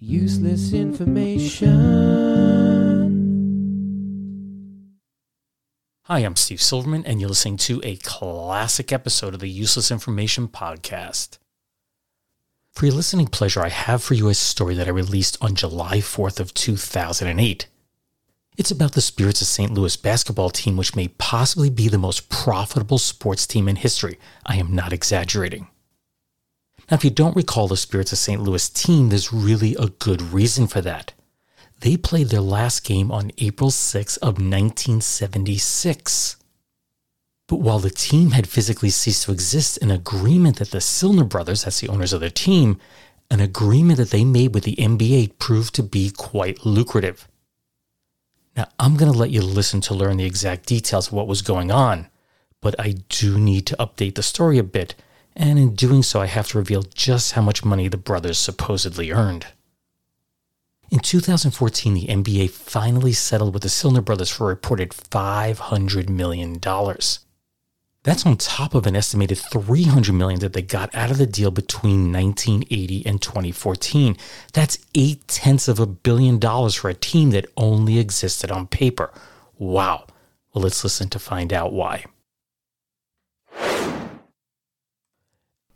Useless information. Hi, I'm Steve Silverman, and you're listening to a classic episode of the Useless Information Podcast. For your listening pleasure, I have for you a story that I released on July 4th of 2008. It's about the Spirits of St. Louis basketball team, which may possibly be the most profitable sports team in history. I am not exaggerating. Now, if you don't recall the Spirits of St. Louis team, there's really a good reason for that. They played their last game on April 6 of 1976. But while the team had physically ceased to exist, an agreement that the Silna brothers, that's the owners of the team, an agreement that they made with the NBA proved to be quite lucrative. Now, I'm going to let you listen to learn the exact details of what was going on, but I do need to update the story a bit and in doing so, I have to reveal just how much money the brothers supposedly earned. In 2014, the NBA finally settled with the Silna brothers for a reported $500 million. That's on top of an estimated 300 million that they got out of the deal between 1980 and 2014. That's eight tenths of a billion dollars for a team that only existed on paper. Wow. Well, let's listen to find out why.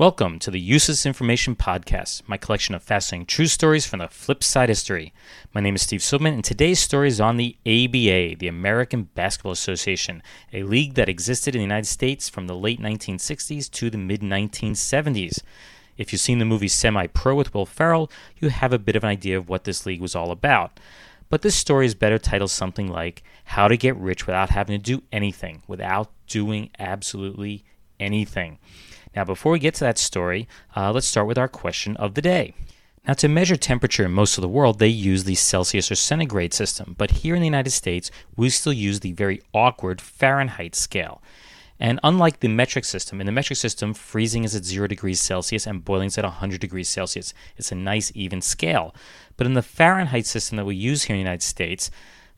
Welcome to the Useless Information Podcast, my collection of fascinating true stories from the flip side history. My name is Steve Silverman, and today's story is on the ABA, the American Basketball Association, a league that existed in the United States from the late 1960s to the mid 1970s. If you've seen the movie Semi Pro with Will Ferrell, you have a bit of an idea of what this league was all about. But this story is better titled something like How to Get Rich Without Having to Do Anything, without doing absolutely anything. Now, before we get to that story, uh, let's start with our question of the day. Now, to measure temperature in most of the world, they use the Celsius or centigrade system, but here in the United States, we still use the very awkward Fahrenheit scale. And unlike the metric system, in the metric system, freezing is at 0 degrees Celsius and boiling is at 100 degrees Celsius. It's a nice even scale. But in the Fahrenheit system that we use here in the United States,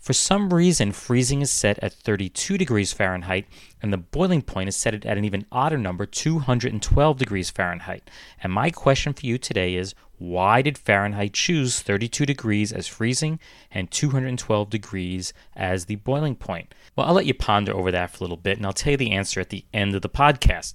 for some reason, freezing is set at 32 degrees Fahrenheit, and the boiling point is set at an even odder number, 212 degrees Fahrenheit. And my question for you today is why did Fahrenheit choose 32 degrees as freezing and 212 degrees as the boiling point? Well, I'll let you ponder over that for a little bit, and I'll tell you the answer at the end of the podcast.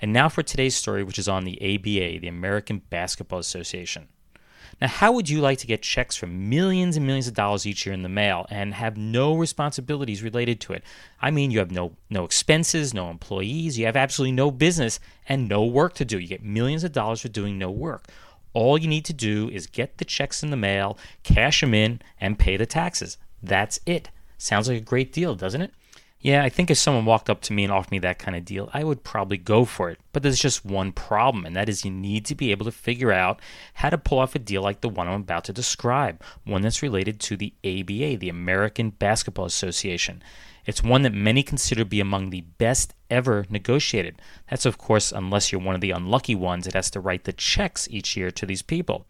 And now for today's story, which is on the ABA, the American Basketball Association. Now, how would you like to get checks for millions and millions of dollars each year in the mail and have no responsibilities related to it? I mean, you have no no expenses, no employees, you have absolutely no business and no work to do. You get millions of dollars for doing no work. All you need to do is get the checks in the mail, cash them in, and pay the taxes. That's it. Sounds like a great deal, doesn't it? Yeah, I think if someone walked up to me and offered me that kind of deal, I would probably go for it. But there's just one problem, and that is you need to be able to figure out how to pull off a deal like the one I'm about to describe, one that's related to the ABA, the American Basketball Association. It's one that many consider to be among the best ever negotiated. That's, of course, unless you're one of the unlucky ones that has to write the checks each year to these people.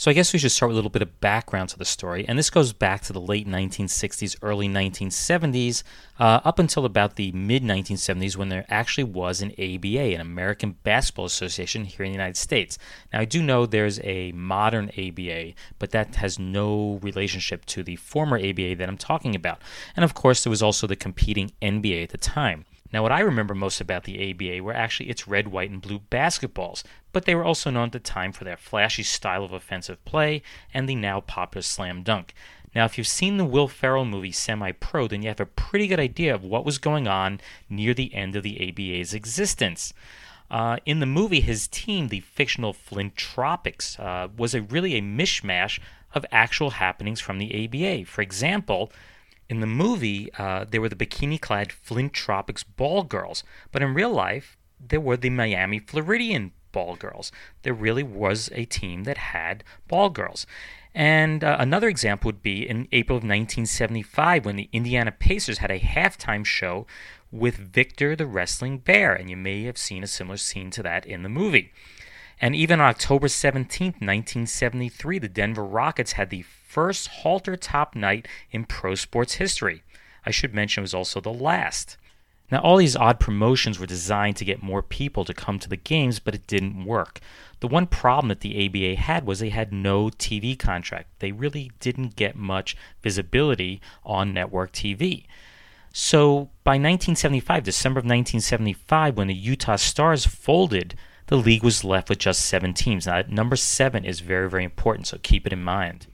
So I guess we should start with a little bit of background to the story, and this goes back to the late 1960s, early 1970s, uh, up until about the mid 1970s when there actually was an ABA, an American Basketball Association here in the United States. Now I do know there's a modern ABA, but that has no relationship to the former ABA that I'm talking about. And of course, there was also the competing NBA at the time. Now, what I remember most about the ABA were actually its red, white, and blue basketballs, but they were also known at the time for their flashy style of offensive play and the now popular slam dunk. Now, if you've seen the Will Ferrell movie Semi Pro, then you have a pretty good idea of what was going on near the end of the ABA's existence. Uh, in the movie, his team, the fictional Flint Tropics, uh, was a really a mishmash of actual happenings from the ABA. For example, in the movie, uh, they were the bikini clad Flint Tropics ball girls, but in real life, there were the Miami Floridian ball girls. There really was a team that had ball girls. And uh, another example would be in April of 1975 when the Indiana Pacers had a halftime show with Victor the Wrestling Bear, and you may have seen a similar scene to that in the movie. And even on October 17, 1973, the Denver Rockets had the first halter top night in pro sports history. I should mention it was also the last. Now, all these odd promotions were designed to get more people to come to the games, but it didn't work. The one problem that the ABA had was they had no TV contract. They really didn't get much visibility on network TV. So by 1975, December of 1975, when the Utah Stars folded, the league was left with just seven teams. Now, number seven is very, very important, so keep it in mind.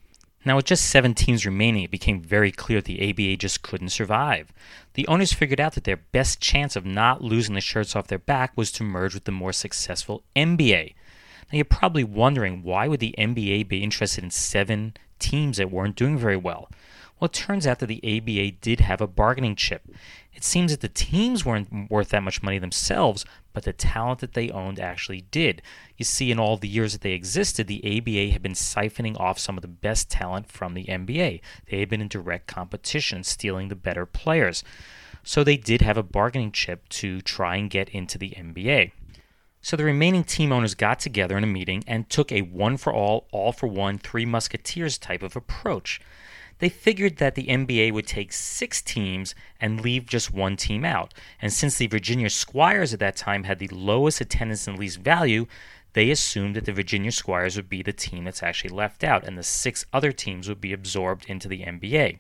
Now, with just seven teams remaining, it became very clear the ABA just couldn't survive. The owners figured out that their best chance of not losing the shirts off their back was to merge with the more successful NBA. Now, you're probably wondering why would the NBA be interested in seven teams that weren't doing very well? Well, it turns out that the ABA did have a bargaining chip. It seems that the teams weren't worth that much money themselves, but the talent that they owned actually did. You see, in all the years that they existed, the ABA had been siphoning off some of the best talent from the NBA. They had been in direct competition, stealing the better players. So they did have a bargaining chip to try and get into the NBA. So the remaining team owners got together in a meeting and took a one for all, all for one, three musketeers type of approach they figured that the NBA would take six teams and leave just one team out. And since the Virginia Squires at that time had the lowest attendance and least value, they assumed that the Virginia Squires would be the team that's actually left out, and the six other teams would be absorbed into the NBA.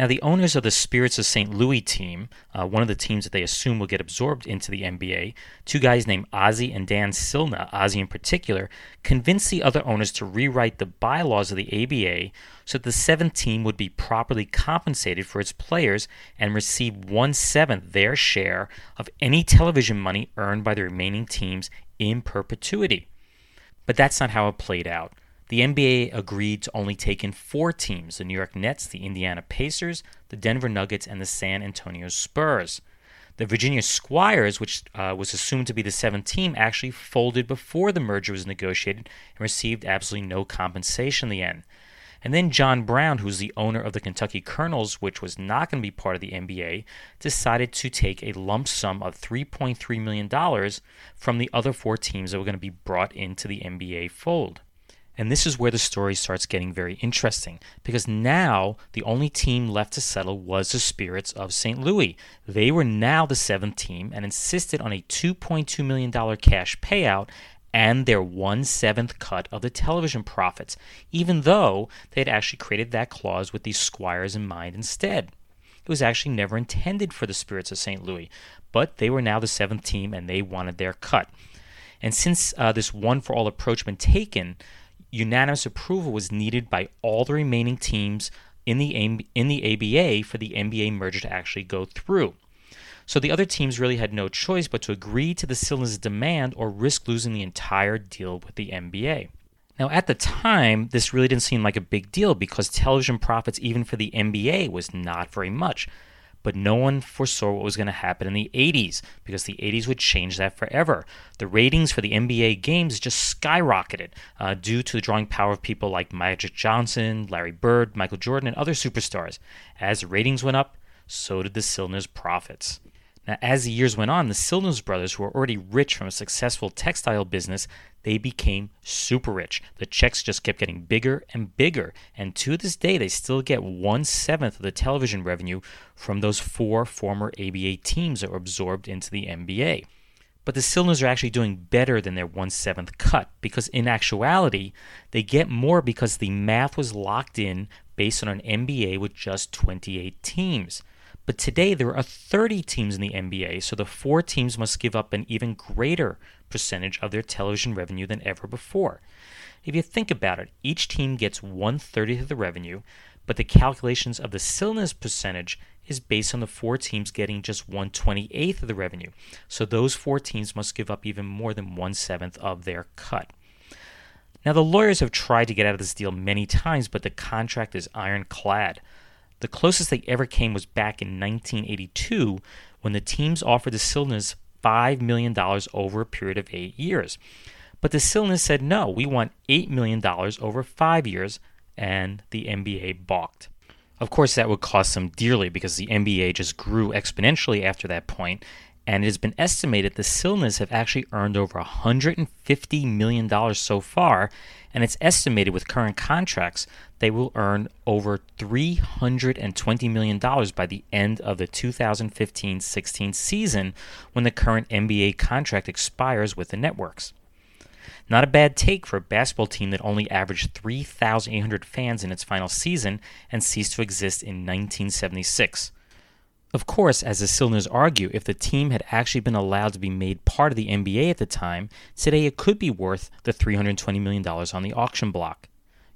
Now, the owners of the Spirits of St. Louis team, uh, one of the teams that they assume will get absorbed into the NBA, two guys named Ozzie and Dan Silna, Ozzie in particular, convinced the other owners to rewrite the bylaws of the ABA so that the seventh team would be properly compensated for its players and receive one seventh their share of any television money earned by the remaining teams in perpetuity. But that's not how it played out the NBA agreed to only take in four teams the New York Nets, the Indiana Pacers, the Denver Nuggets, and the San Antonio Spurs. The Virginia Squires, which uh, was assumed to be the seventh team, actually folded before the merger was negotiated and received absolutely no compensation in the end. And then John Brown, who's the owner of the Kentucky Colonels, which was not going to be part of the NBA, decided to take a lump sum of $3.3 million from the other four teams that were going to be brought into the NBA fold. And this is where the story starts getting very interesting because now the only team left to settle was the Spirits of St. Louis. They were now the seventh team and insisted on a $2.2 million cash payout and their one seventh cut of the television profits, even though they had actually created that clause with these squires in mind instead. It was actually never intended for the Spirits of St. Louis, but they were now the seventh team and they wanted their cut. And since uh, this one for all approach had been taken, unanimous approval was needed by all the remaining teams in the, in the ABA for the NBA merger to actually go through. So the other teams really had no choice but to agree to the Silna's demand or risk losing the entire deal with the NBA. Now, at the time, this really didn't seem like a big deal because television profits, even for the NBA, was not very much but no one foresaw what was going to happen in the 80s because the 80s would change that forever. The ratings for the NBA games just skyrocketed uh, due to the drawing power of people like Magic Johnson, Larry Bird, Michael Jordan, and other superstars. As ratings went up, so did the Silna's profits. As the years went on, the Silna's brothers, who were already rich from a successful textile business, they became super rich. The checks just kept getting bigger and bigger, and to this day, they still get one seventh of the television revenue from those four former ABA teams that were absorbed into the NBA. But the Silnas are actually doing better than their one seventh cut because, in actuality, they get more because the math was locked in based on an NBA with just 28 teams. But today there are 30 teams in the NBA, so the four teams must give up an even greater percentage of their television revenue than ever before. If you think about it, each team gets one thirtieth of the revenue, but the calculations of the Silna's percentage is based on the four teams getting just one twenty eighth of the revenue. So those four teams must give up even more than one seventh of their cut. Now the lawyers have tried to get out of this deal many times, but the contract is ironclad. The closest they ever came was back in 1982 when the teams offered the Silnas $5 million over a period of eight years. But the Silnas said, no, we want $8 million over five years, and the NBA balked. Of course, that would cost them dearly because the NBA just grew exponentially after that point, and it has been estimated the Silnas have actually earned over $150 million so far, and it's estimated with current contracts they will earn over $320 million by the end of the 2015 16 season when the current NBA contract expires with the networks. Not a bad take for a basketball team that only averaged 3,800 fans in its final season and ceased to exist in 1976. Of course, as the Silnas argue, if the team had actually been allowed to be made part of the NBA at the time, today it could be worth the $320 million on the auction block.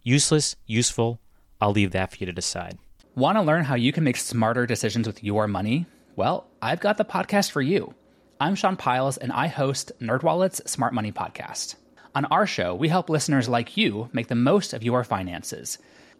Useless, useful, I'll leave that for you to decide. Want to learn how you can make smarter decisions with your money? Well, I've got the podcast for you. I'm Sean Pyles, and I host NerdWallet's Smart Money Podcast. On our show, we help listeners like you make the most of your finances –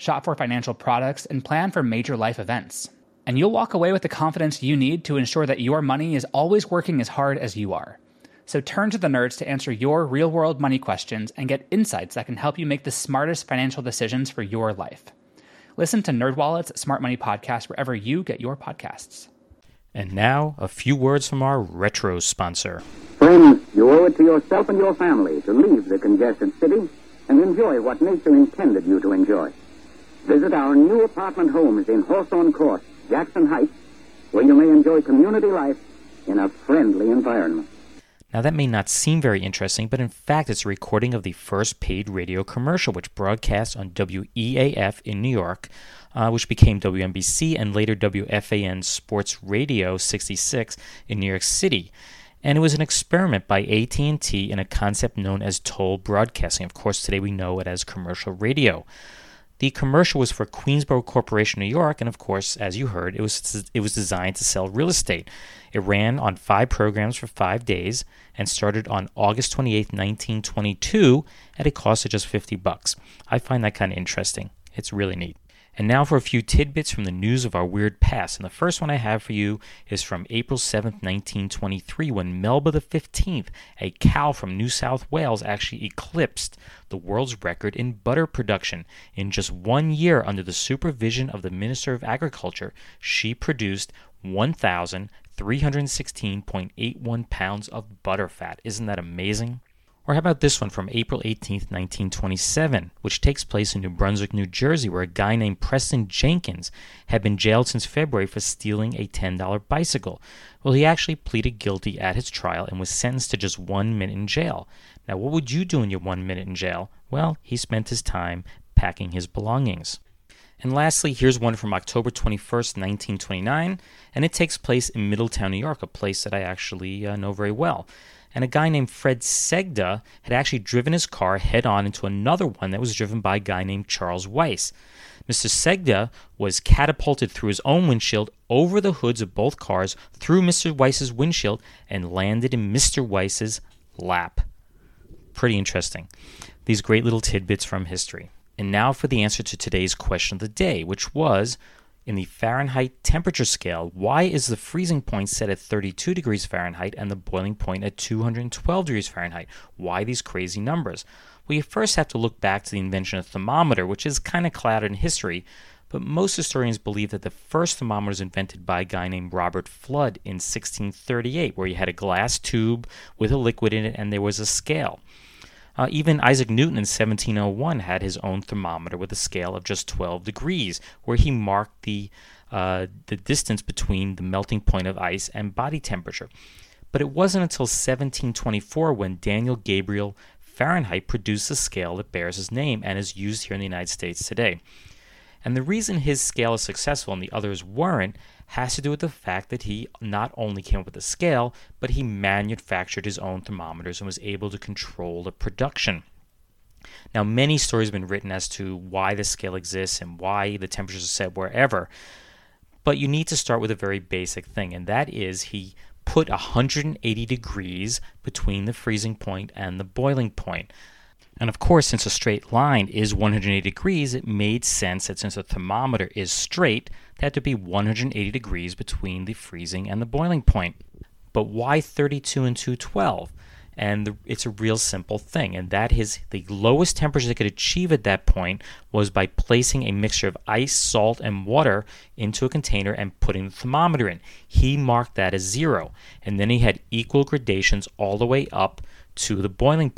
shop for financial products, and plan for major life events. And you'll walk away with the confidence you need to ensure that your money is always working as hard as you are. So turn to the nerds to answer your real world money questions and get insights that can help you make the smartest financial decisions for your life. Listen to NerdWallet's Smart Money Podcast wherever you get your podcasts. And now, a few words from our retro sponsor. Friends, you owe it to yourself and your family to leave the congested city and enjoy what nature intended you to enjoy. Visit our new apartment homes in Hawthorne Court, Jackson Heights, where you may enjoy community life in a friendly environment. Now, that may not seem very interesting, but in fact, it's a recording of the first paid radio commercial, which broadcast on WEAF in New York, uh, which became WNBC and later WFAN Sports Radio 66 in New York City. And it was an experiment by AT&T in a concept known as toll broadcasting. Of course, today we know it as commercial radio. The commercial was for Queensboro Corporation, New York, and of course, as you heard, it was it was designed to sell real estate. It ran on five programs for five days and started on August 28, 1922, at a cost of just 50 bucks. I find that kind of interesting. It's really neat. And now for a few tidbits from the news of our weird past. And the first one I have for you is from April 7th, 1923, when Melba the 15th, a cow from New South Wales, actually eclipsed the world's record in butter production. In just one year, under the supervision of the Minister of Agriculture, she produced 1,316.81 pounds of butter fat. Isn't that amazing? Or how about this one from April 18, 1927, which takes place in New Brunswick, New Jersey, where a guy named Preston Jenkins had been jailed since February for stealing a $10 bicycle. Well, he actually pleaded guilty at his trial and was sentenced to just one minute in jail. Now, what would you do in your one minute in jail? Well, he spent his time packing his belongings. And lastly, here's one from October 21st, 1929, and it takes place in Middletown, New York, a place that I actually uh, know very well and a guy named Fred Segda had actually driven his car head on into another one that was driven by a guy named Charles Weiss. Mr. Segda was catapulted through his own windshield over the hoods of both cars through Mr. Weiss's windshield and landed in Mr. Weiss's lap. Pretty interesting. These great little tidbits from history. And now for the answer to today's question of the day, which was in the Fahrenheit temperature scale, why is the freezing point set at 32 degrees Fahrenheit and the boiling point at 212 degrees Fahrenheit? Why these crazy numbers? Well, you first have to look back to the invention of the thermometer, which is kind of clouded in history, but most historians believe that the first thermometer was invented by a guy named Robert Fludd in 1638, where you had a glass tube with a liquid in it and there was a scale. Uh, even Isaac Newton in 1701 had his own thermometer with a scale of just 12 degrees, where he marked the uh, the distance between the melting point of ice and body temperature. But it wasn't until 1724 when Daniel Gabriel Fahrenheit produced a scale that bears his name and is used here in the United States today. And the reason his scale is successful and the others weren't has to do with the fact that he not only came up with a scale, but he manufactured his own thermometers and was able to control the production. Now, many stories have been written as to why the scale exists and why the temperatures are set wherever, but you need to start with a very basic thing, and that is he put 180 degrees between the freezing point and the boiling point. And of course, since a straight line is 180 degrees, it made sense that since the thermometer is straight, there had to be 180 degrees between the freezing and the boiling point. But why 32 and 212? And the, it's a real simple thing, and that is the lowest temperature they could achieve at that point was by placing a mixture of ice, salt, and water into a container and putting the thermometer in. He marked that as zero, and then he had equal gradations all the way up to the boiling.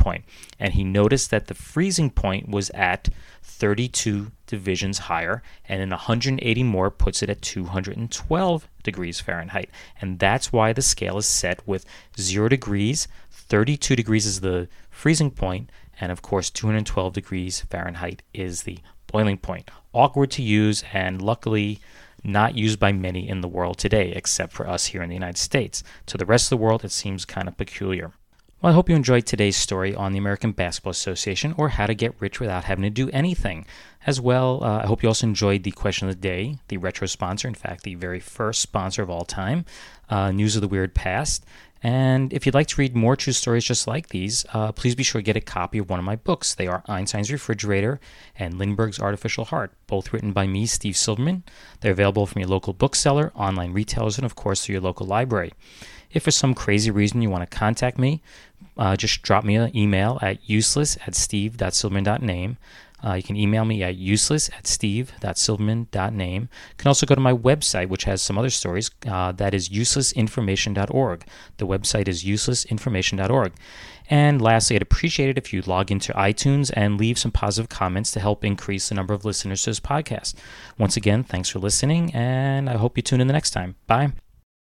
And he noticed that the freezing point was at 32 divisions higher, and then 180 more puts it at 212 degrees Fahrenheit. And that's why the scale is set with 0 degrees, 32 degrees is the freezing point, and of course, 212 degrees Fahrenheit is the boiling point. Awkward to use, and luckily, not used by many in the world today, except for us here in the United States. To the rest of the world, it seems kind of peculiar. Well, I hope you enjoyed today's story on the American Basketball Association or how to get rich without having to do anything. As well, uh, I hope you also enjoyed the question of the day, the retro sponsor, in fact, the very first sponsor of all time, uh, News of the Weird Past. And if you'd like to read more true stories just like these, uh, please be sure to get a copy of one of my books. They are Einstein's Refrigerator and Lindbergh's Artificial Heart, both written by me, Steve Silverman. They're available from your local bookseller, online retailers, and of course through your local library. If for some crazy reason you want to contact me, uh, just drop me an email at useless at steve.silverman.name. Uh, you can email me at useless at steve.silverman.name. You can also go to my website, which has some other stories. Uh, that is uselessinformation.org. The website is uselessinformation.org. And lastly, I'd appreciate it if you log into iTunes and leave some positive comments to help increase the number of listeners to this podcast. Once again, thanks for listening, and I hope you tune in the next time. Bye.